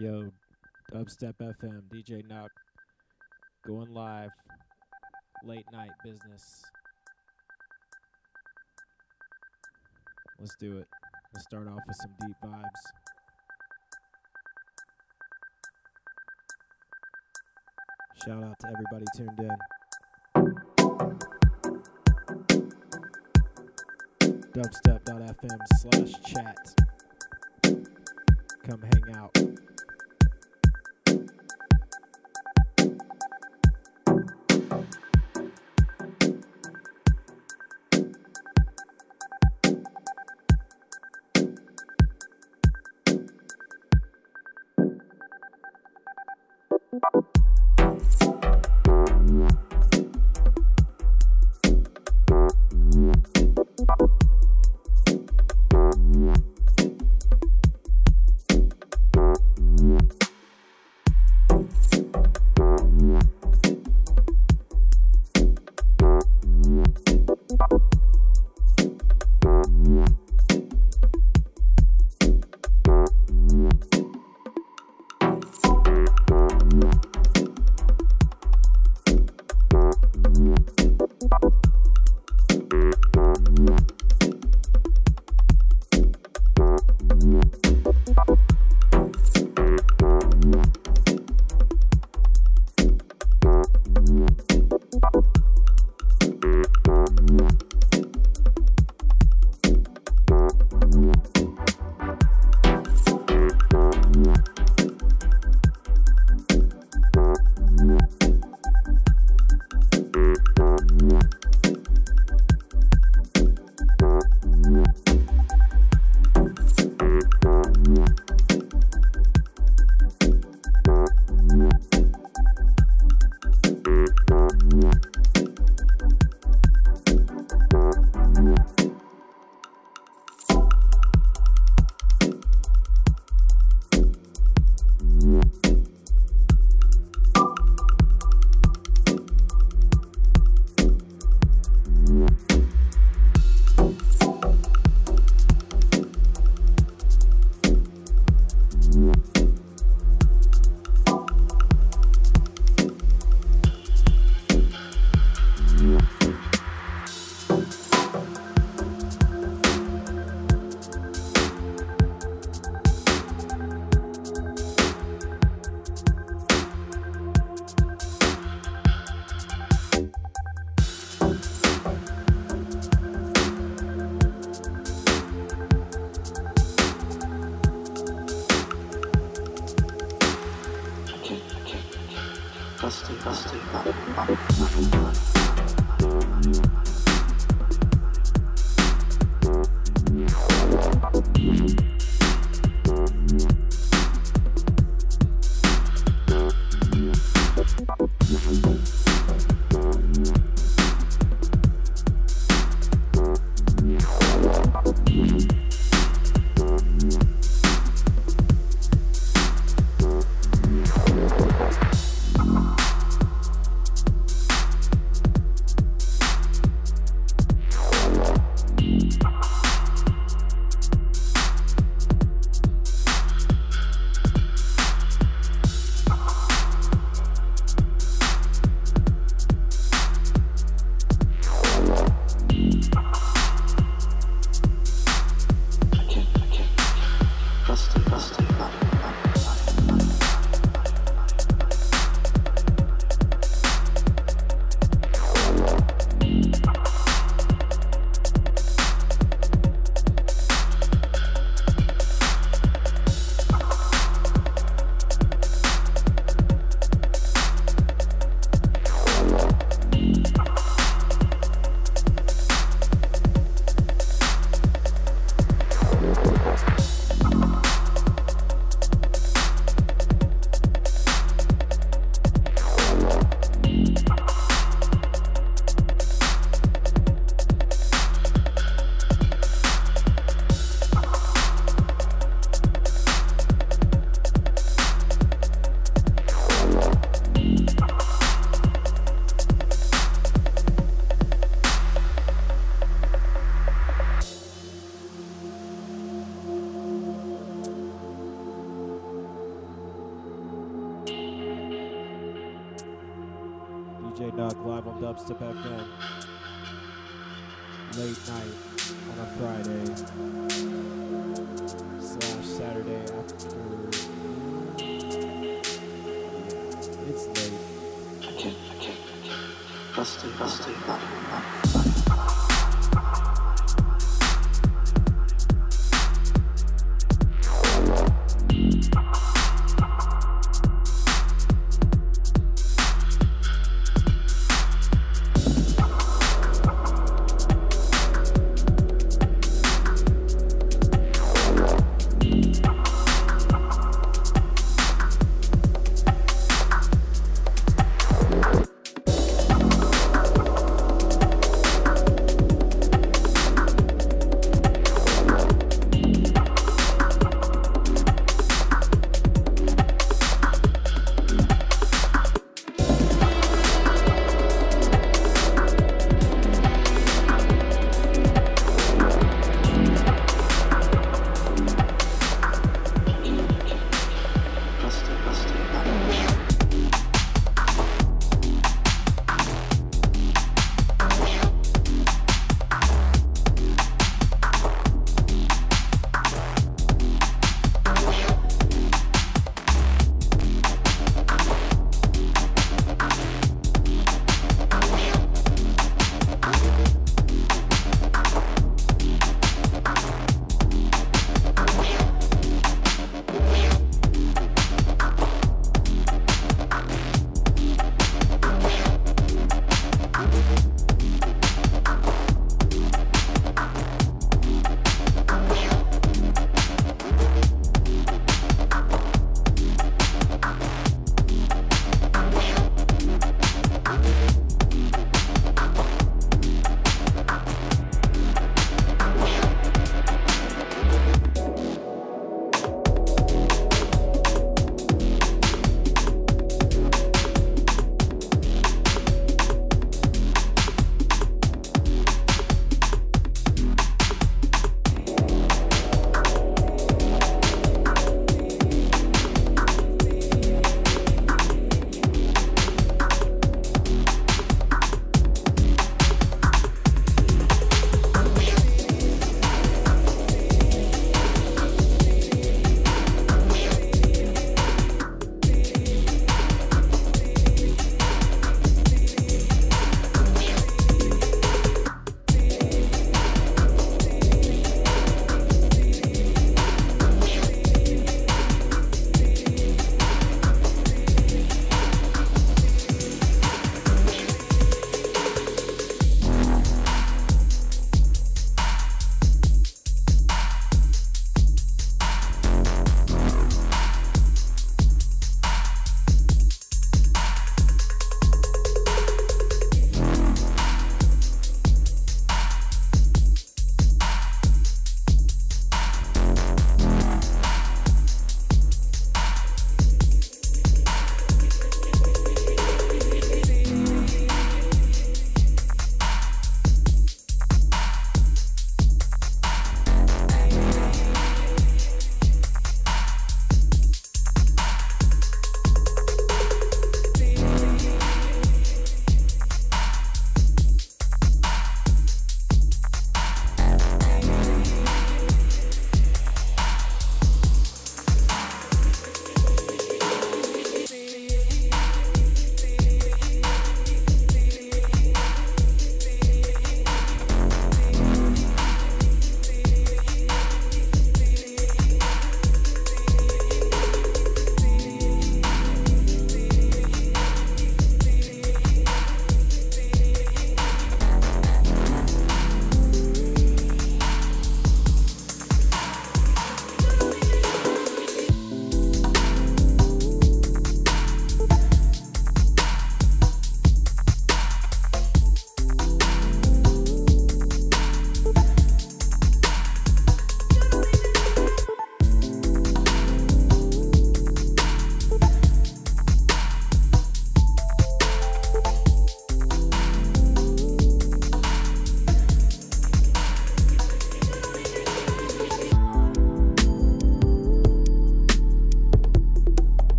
Yo, Dubstep FM, DJ Nuck, going live, late night business. Let's do it. Let's start off with some deep vibes. Shout out to everybody tuned in. Dubstep.fm slash chat. Come hang out.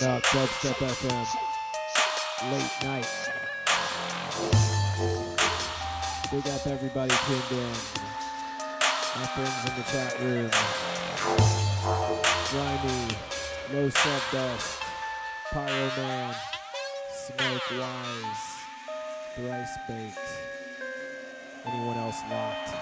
Knock, Dubstep FM, late night. Big up everybody tuned in. My friends in the chat room. Grimy, Low Sub Dust, Pyro Man, Smoke Wise, Thrice Baked. Anyone else locked?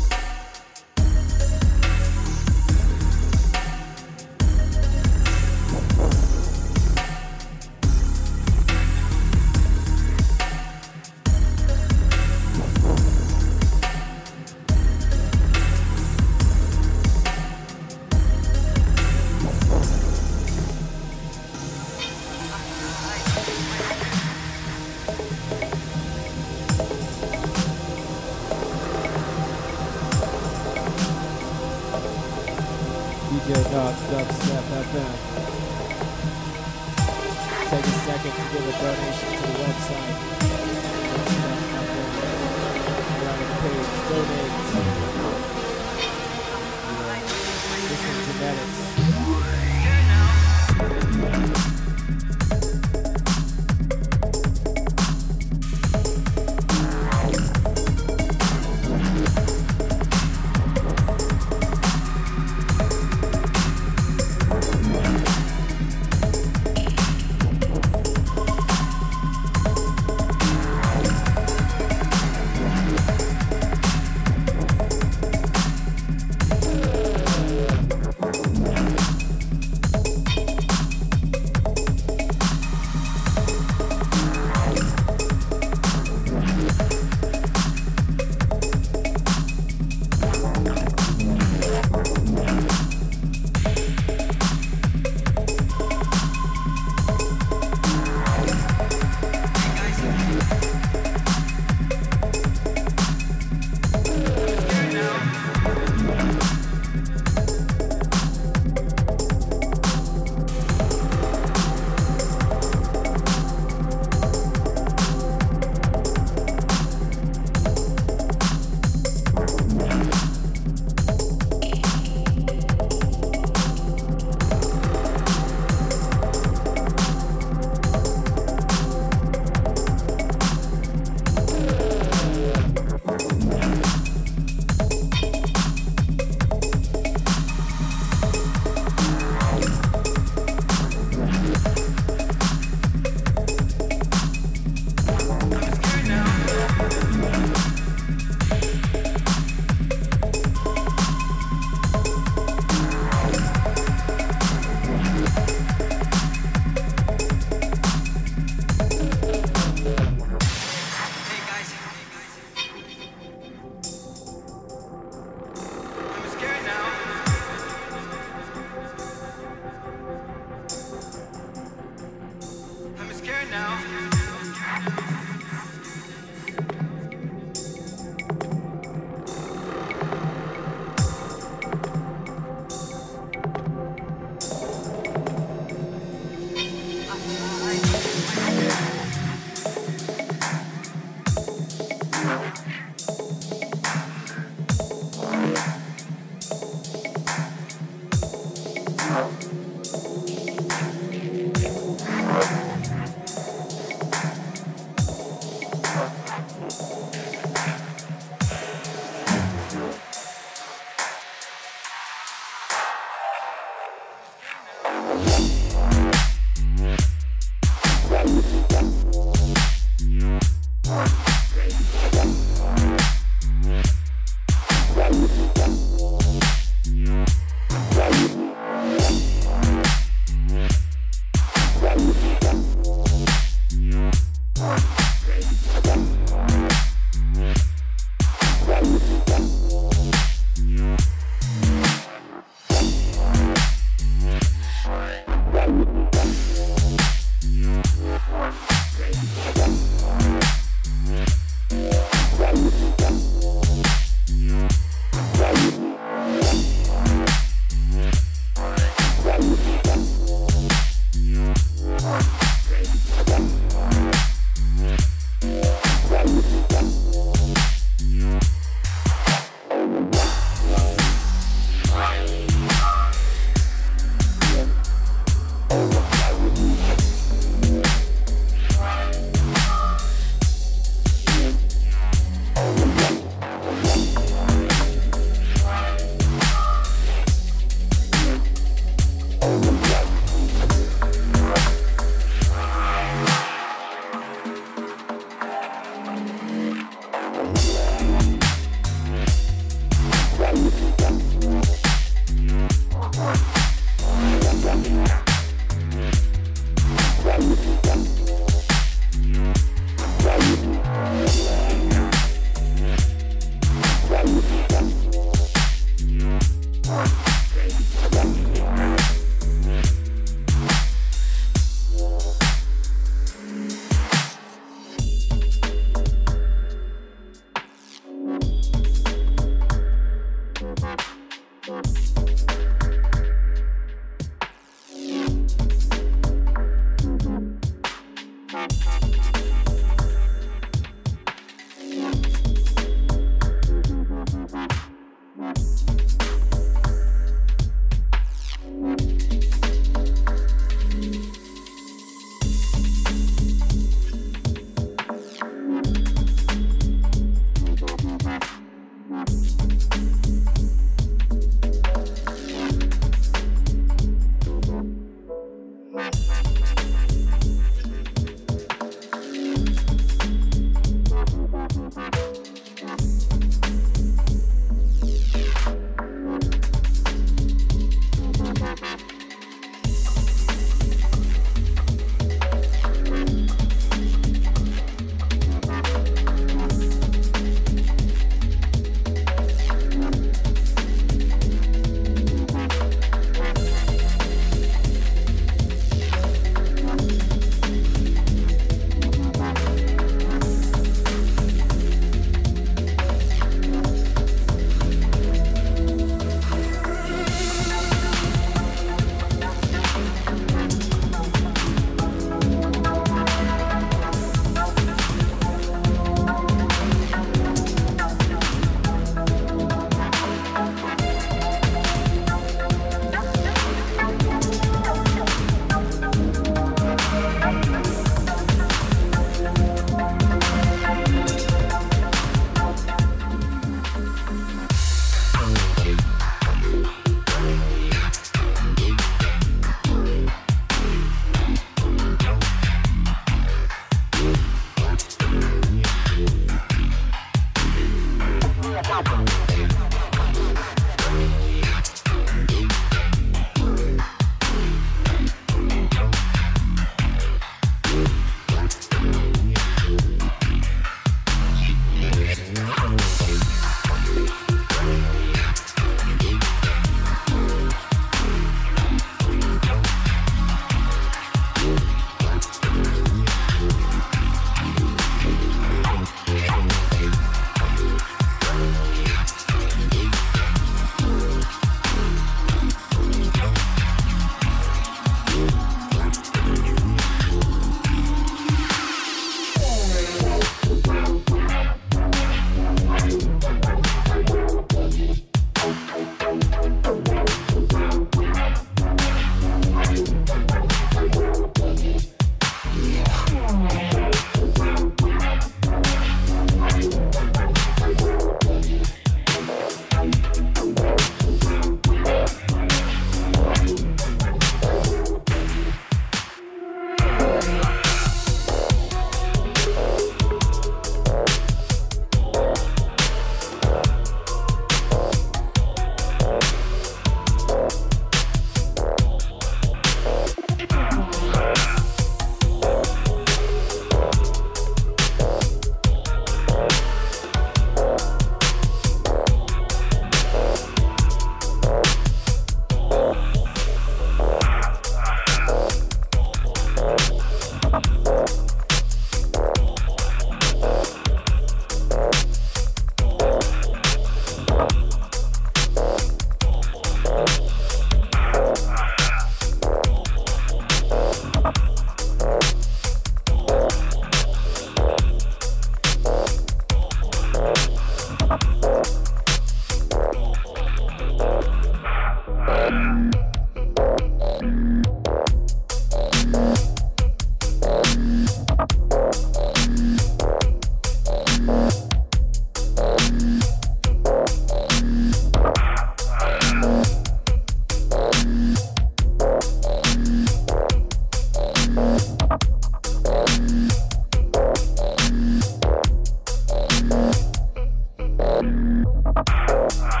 Yeah.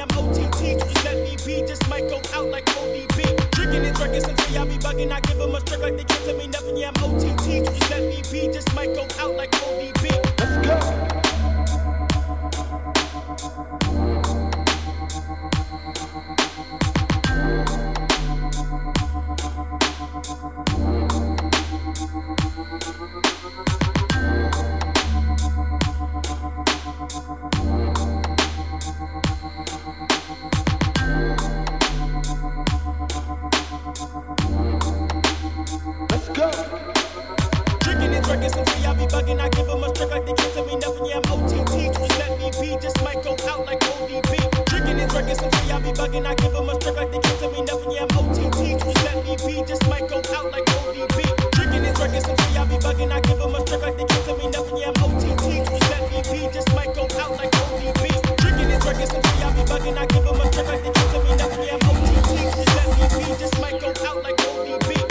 I'm OTT. Just let me be, just might go out like ODB. Drinking and drinking some tea, I be bugging. I give them a strict like they can't tell me nothing. Yeah, I'm OTT. Just let me be, just might go out like ODB. Let's go. Thank might go out like ODB. Drinking and drinking, some say I be bugging. I give them a trick like they give to me nothing. Yeah, I'm OTT. Just let me be. Just might go out like ODB. Drinking and drinking, some say I be bugging. I give them a trick like they give to me nothing. Yeah, I'm OTT. Just let me be. Just might go out like ODB. Drinking and drinking, some say I be bugging. I give them a trick like they give to me nothing. Yeah, I'm OTT. Just let me be. Just might go out like ODB.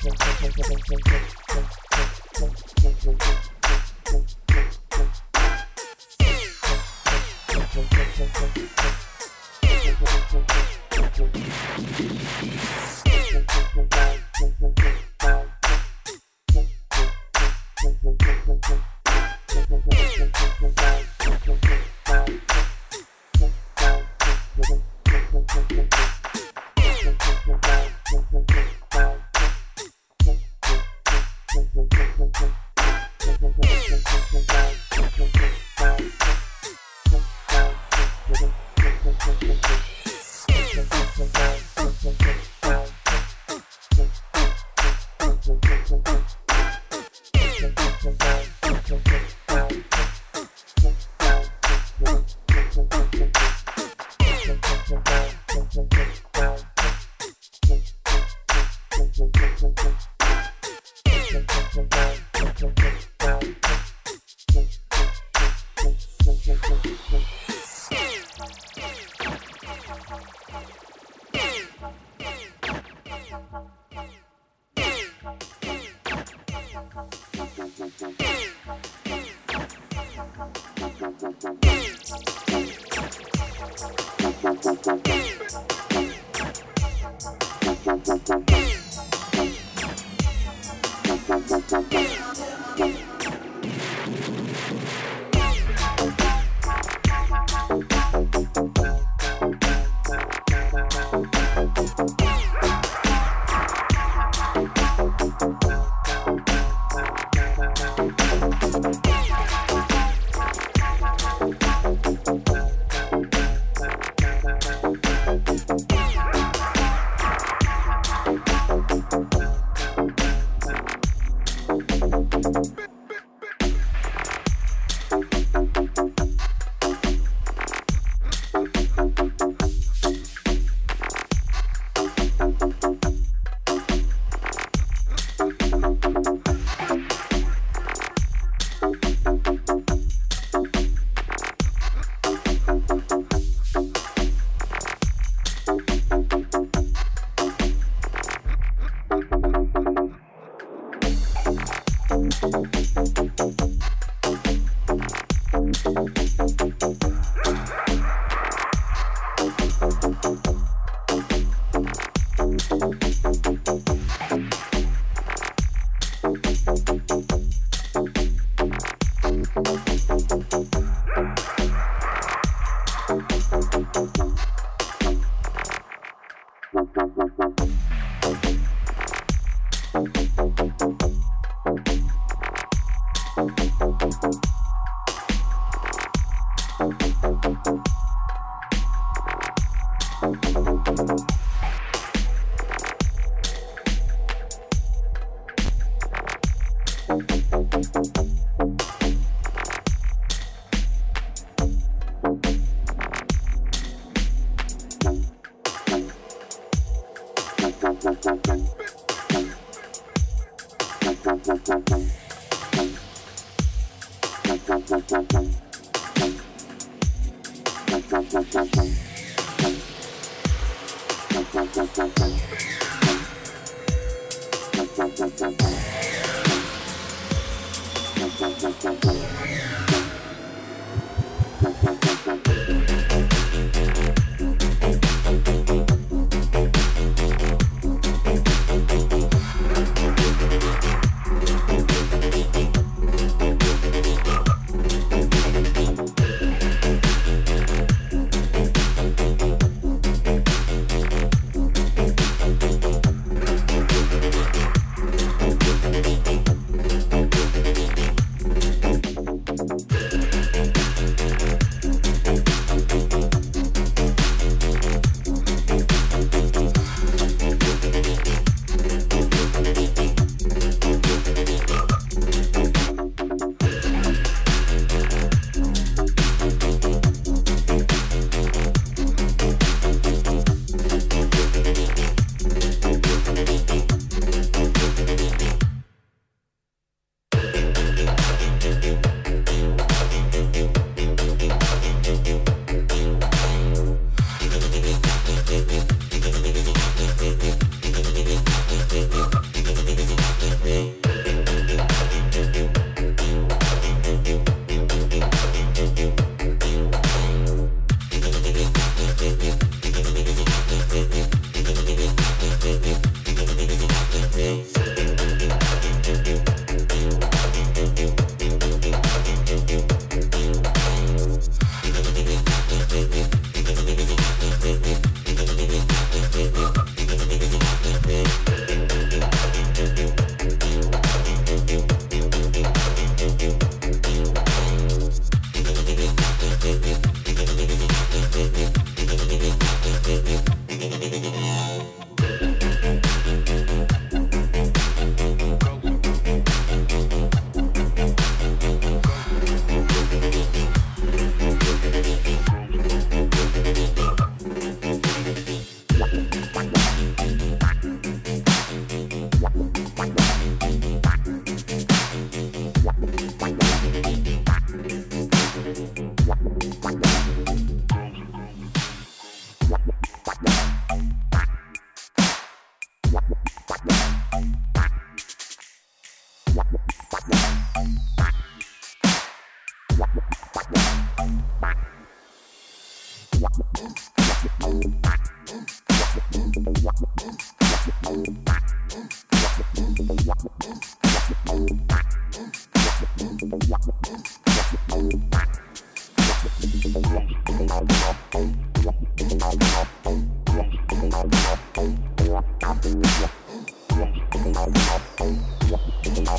Thank you.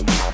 Bye.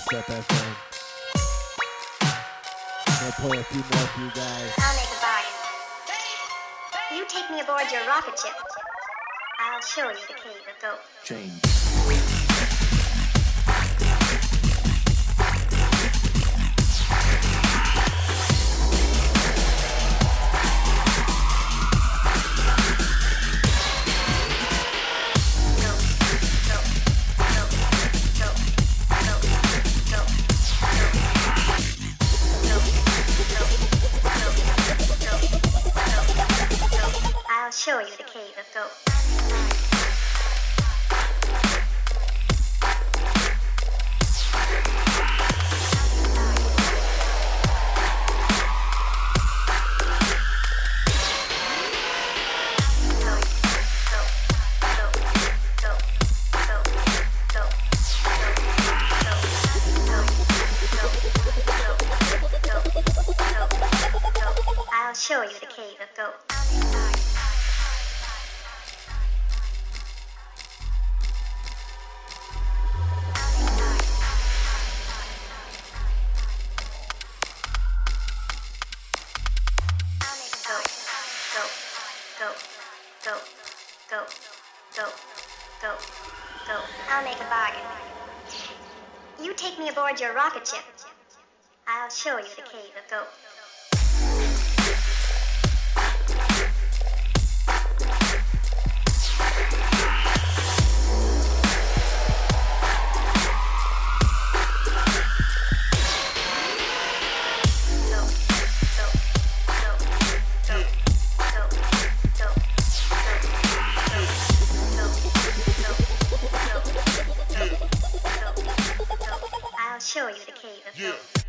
Dubstep FM. I'll play a few more for you guys. I'll make a bargain. You take me aboard your rocket ship. I'll show you the cave of gold. Change. Yeah.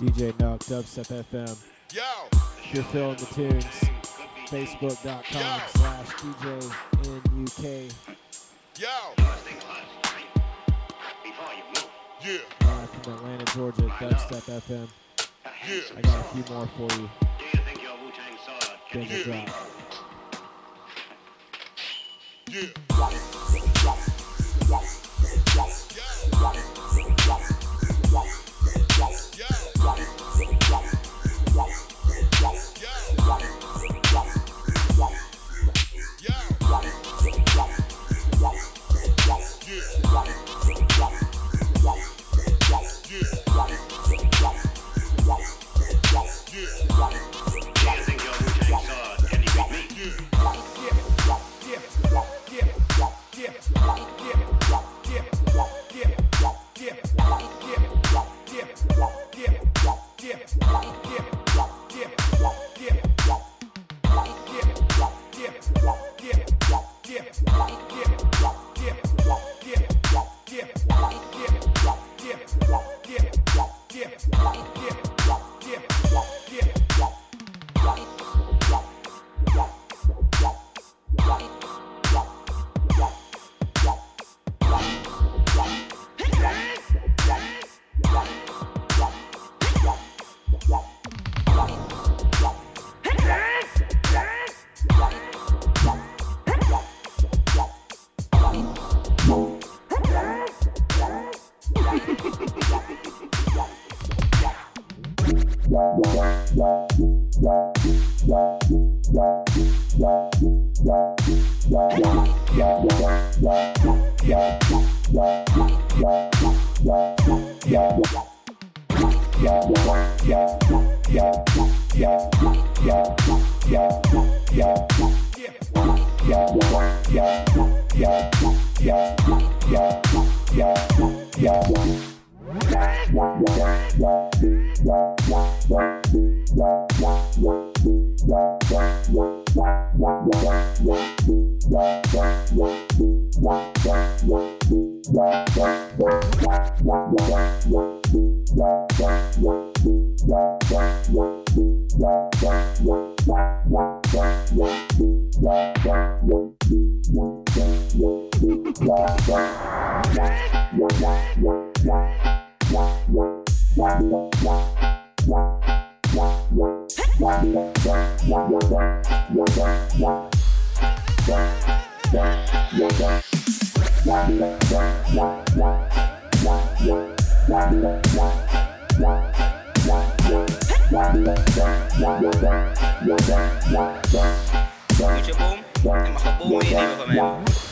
DJ Knock, Dubstep FM. If you're feeling the tunes, facebook.com slash DJ NUK. Live from Atlanta, Georgia, Dubstep FM. I got a few more for you. Then we'll drop. Moet je boom? Je Use your boom, I'm a boom, you never man.